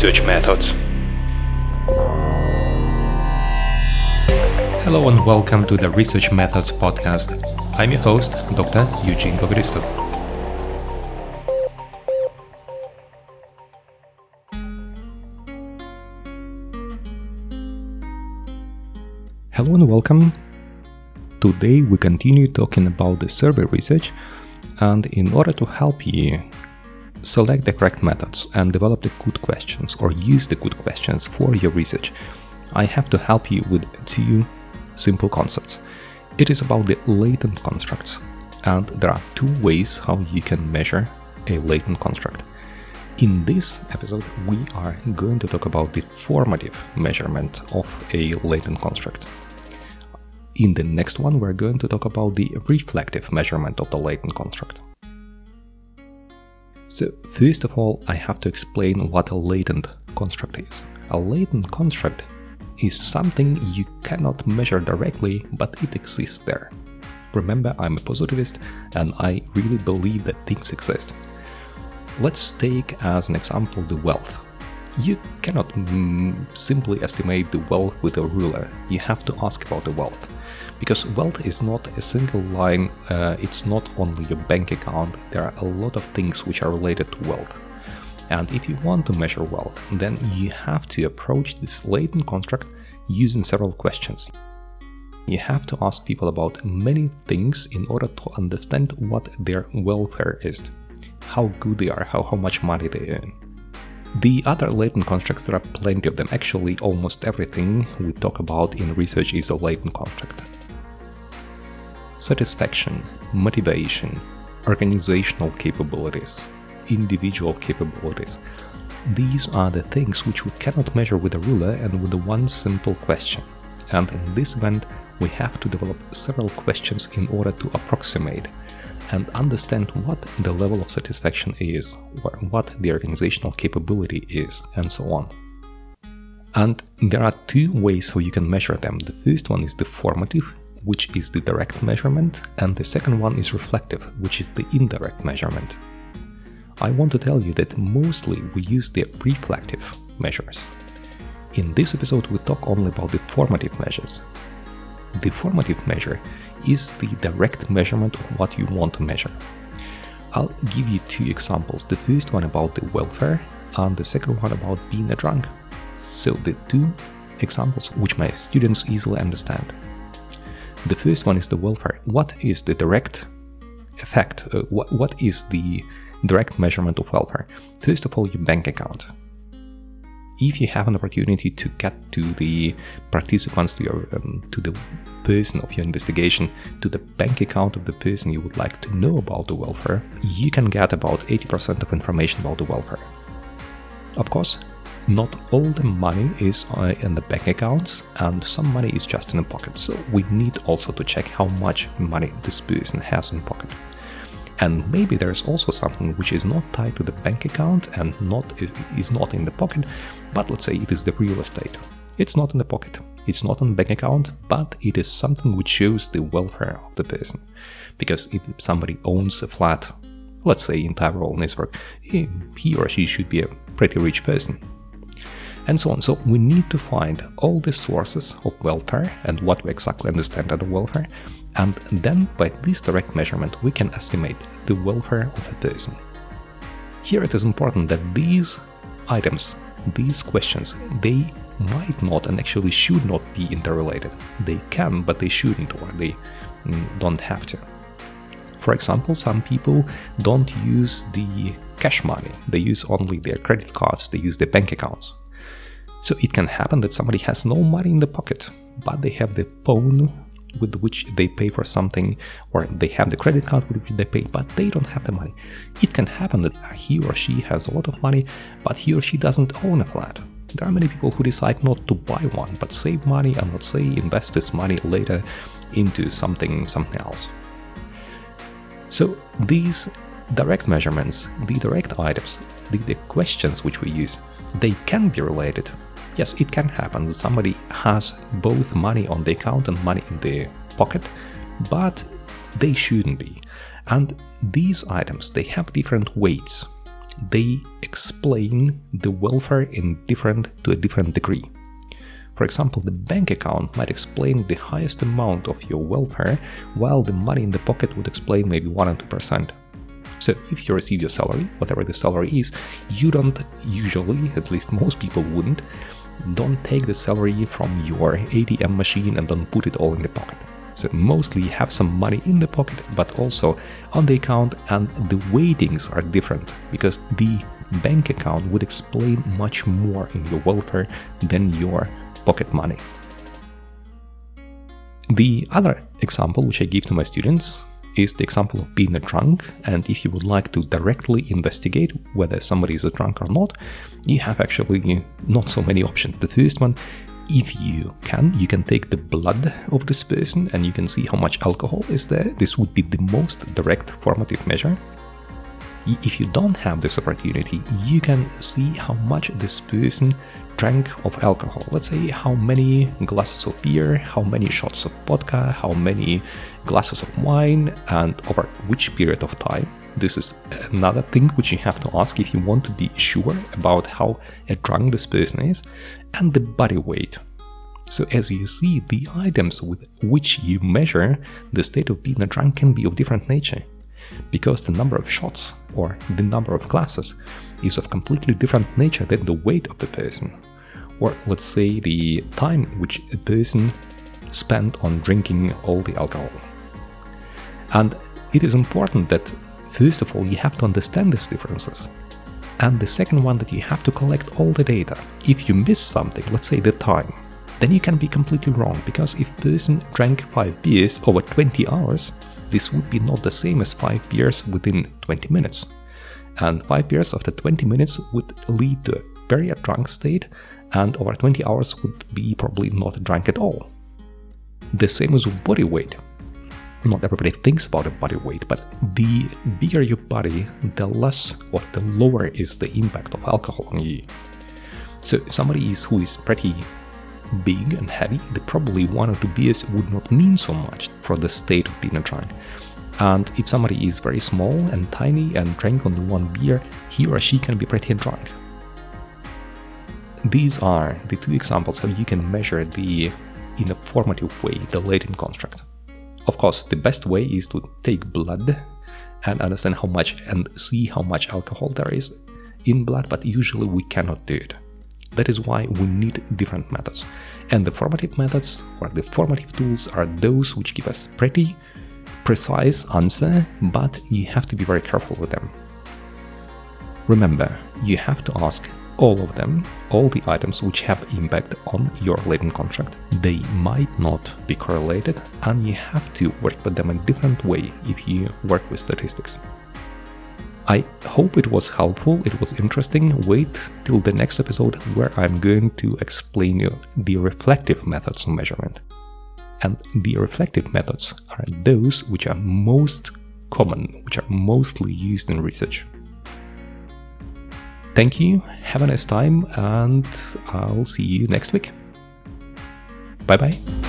research methods. Hello and welcome to the Research Methods podcast. I'm your host, Dr. Eugene Bobristov. Hello and welcome. Today we continue talking about the survey research and in order to help you select the correct methods and develop the good questions or use the good questions for your research, I have to help you with two simple concepts. It is about the latent constructs, and there are two ways how you can measure a latent construct. In this episode, we are going to talk about the formative measurement of a latent construct. In the next one, we're going to talk about the reflective measurement of the latent construct. So, first of all, I have to explain what a latent construct is. A latent construct is something you cannot measure directly, but it exists there. Remember, I'm a positivist and I really believe that things exist. Let's take as an example the wealth. You cannot mm, simply estimate the wealth with a ruler, you have to ask about the wealth because wealth is not a single line uh, it's not only your bank account. There are a lot of things which are related to wealth. And if you want to measure wealth then you have to approach this latent construct using several questions. You have to ask people about many things in order to understand what their welfare is how good they are how, how much money they earn. The other latent constructs, there are plenty of them. Actually, almost everything we talk about in research is a latent construct satisfaction, motivation, organizational capabilities, individual capabilities. These are the things which we cannot measure with a ruler and with one simple question. And in this event, we have to develop several questions in order to approximate and understand what the level of satisfaction is, what the organizational capability is, and so on. And there are two ways how you can measure them. The first one is the formative, which is the direct measurement, and the second one is reflective, which is the indirect measurement. I want to tell you that mostly we use the reflective measures. In this episode, we talk only about the formative measures. The formative measure is the direct measurement of what you want to measure. I'll give you two examples the first one about the welfare, and the second one about being a drunk. So, the two examples which my students easily understand. The first one is the welfare. What is the direct effect? Uh, what, what is the direct measurement of welfare? First of all, your bank account. If you have an opportunity to get to the participants, to, your, um, to the person of your investigation, to the bank account of the person you would like to know about the welfare, you can get about 80% of information about the welfare. Of course, not all the money is uh, in the bank accounts and some money is just in the pocket. So we need also to check how much money this person has in pocket. And maybe there's also something which is not tied to the bank account and not is, is not in the pocket, but let's say it is the real estate. It's not in the pocket, it's not on the bank account, but it is something which shows the welfare of the person. Because if somebody owns a flat, let's say in Tyrol, Innsbruck, he, he or she should be a pretty rich person and so on. So we need to find all the sources of welfare and what we exactly understand under welfare, and then by this direct measurement we can estimate the welfare of a person. Here it is important that these items, these questions, they might not and actually should not be interrelated. They can, but they shouldn't, or they mm, don't have to. For example, some people don't use the cash money, they use only their credit cards, they use their bank accounts. So it can happen that somebody has no money in the pocket, but they have the phone with which they pay for something, or they have the credit card with which they pay, but they don't have the money. It can happen that he or she has a lot of money, but he or she doesn't own a flat. There are many people who decide not to buy one, but save money and let's say invest this money later into something something else. So these direct measurements, the direct items, the, the questions which we use, they can be related yes, it can happen that somebody has both money on the account and money in their pocket, but they shouldn't be. And these items, they have different weights. they explain the welfare in different to a different degree. For example, the bank account might explain the highest amount of your welfare, while the money in the pocket would explain maybe 1 or 2%. So if you receive your salary, whatever the salary is, you don't usually, at least most people wouldn't, don't take the salary from your ATM machine and don't put it all in the pocket. So mostly have some money in the pocket, but also on the account, and the weightings are different because the bank account would explain much more in your welfare than your pocket money. The other example which I give to my students is the example of being a drunk, and if you would like to directly investigate whether somebody is a drunk or not, you have actually not so many options. The first one, if you can, you can take the blood of this person and you can see how much alcohol is there. This would be the most direct formative measure. If you don't have this opportunity, you can see how much this person drank of alcohol. Let's say how many glasses of beer, how many shots of vodka, how many glasses of wine, and over which period of time. This is another thing which you have to ask if you want to be sure about how drunk this person is, and the body weight. So, as you see, the items with which you measure the state of being a drunk can be of different nature because the number of shots or the number of glasses is of completely different nature than the weight of the person, or let's say the time which a person spent on drinking all the alcohol. And it is important that, first of all, you have to understand these differences. And the second one, that you have to collect all the data. If you miss something, let's say the time, then you can be completely wrong because if person drank 5 beers over 20 hours, this would be not the same as 5 beers within 20 minutes. And 5 beers after 20 minutes would lead to a very drunk state, and over 20 hours would be probably not drunk at all. The same as with body weight. Not everybody thinks about a body weight, but the bigger your body, the less or the lower is the impact of alcohol on you. So somebody is who is pretty big and heavy, the probably one or two beers would not mean so much for the state of being drunk. And if somebody is very small and tiny and drank only one beer, he or she can be pretty drunk. These are the two examples how you can measure the, in a formative way, the latent construct. Of course, the best way is to take blood and understand how much and see how much alcohol there is in blood, but usually we cannot do it. That is why we need different methods. And the formative methods or the formative tools are those which give us pretty precise answer, but you have to be very careful with them. Remember, you have to ask all of them, all the items which have impact on your latent construct. They might not be correlated, and you have to work with them in a different way if you work with statistics. I hope it was helpful, it was interesting. Wait till the next episode where I'm going to explain you the reflective methods of measurement. And the reflective methods are those which are most common, which are mostly used in research. Thank you, have a nice time, and I'll see you next week. Bye bye.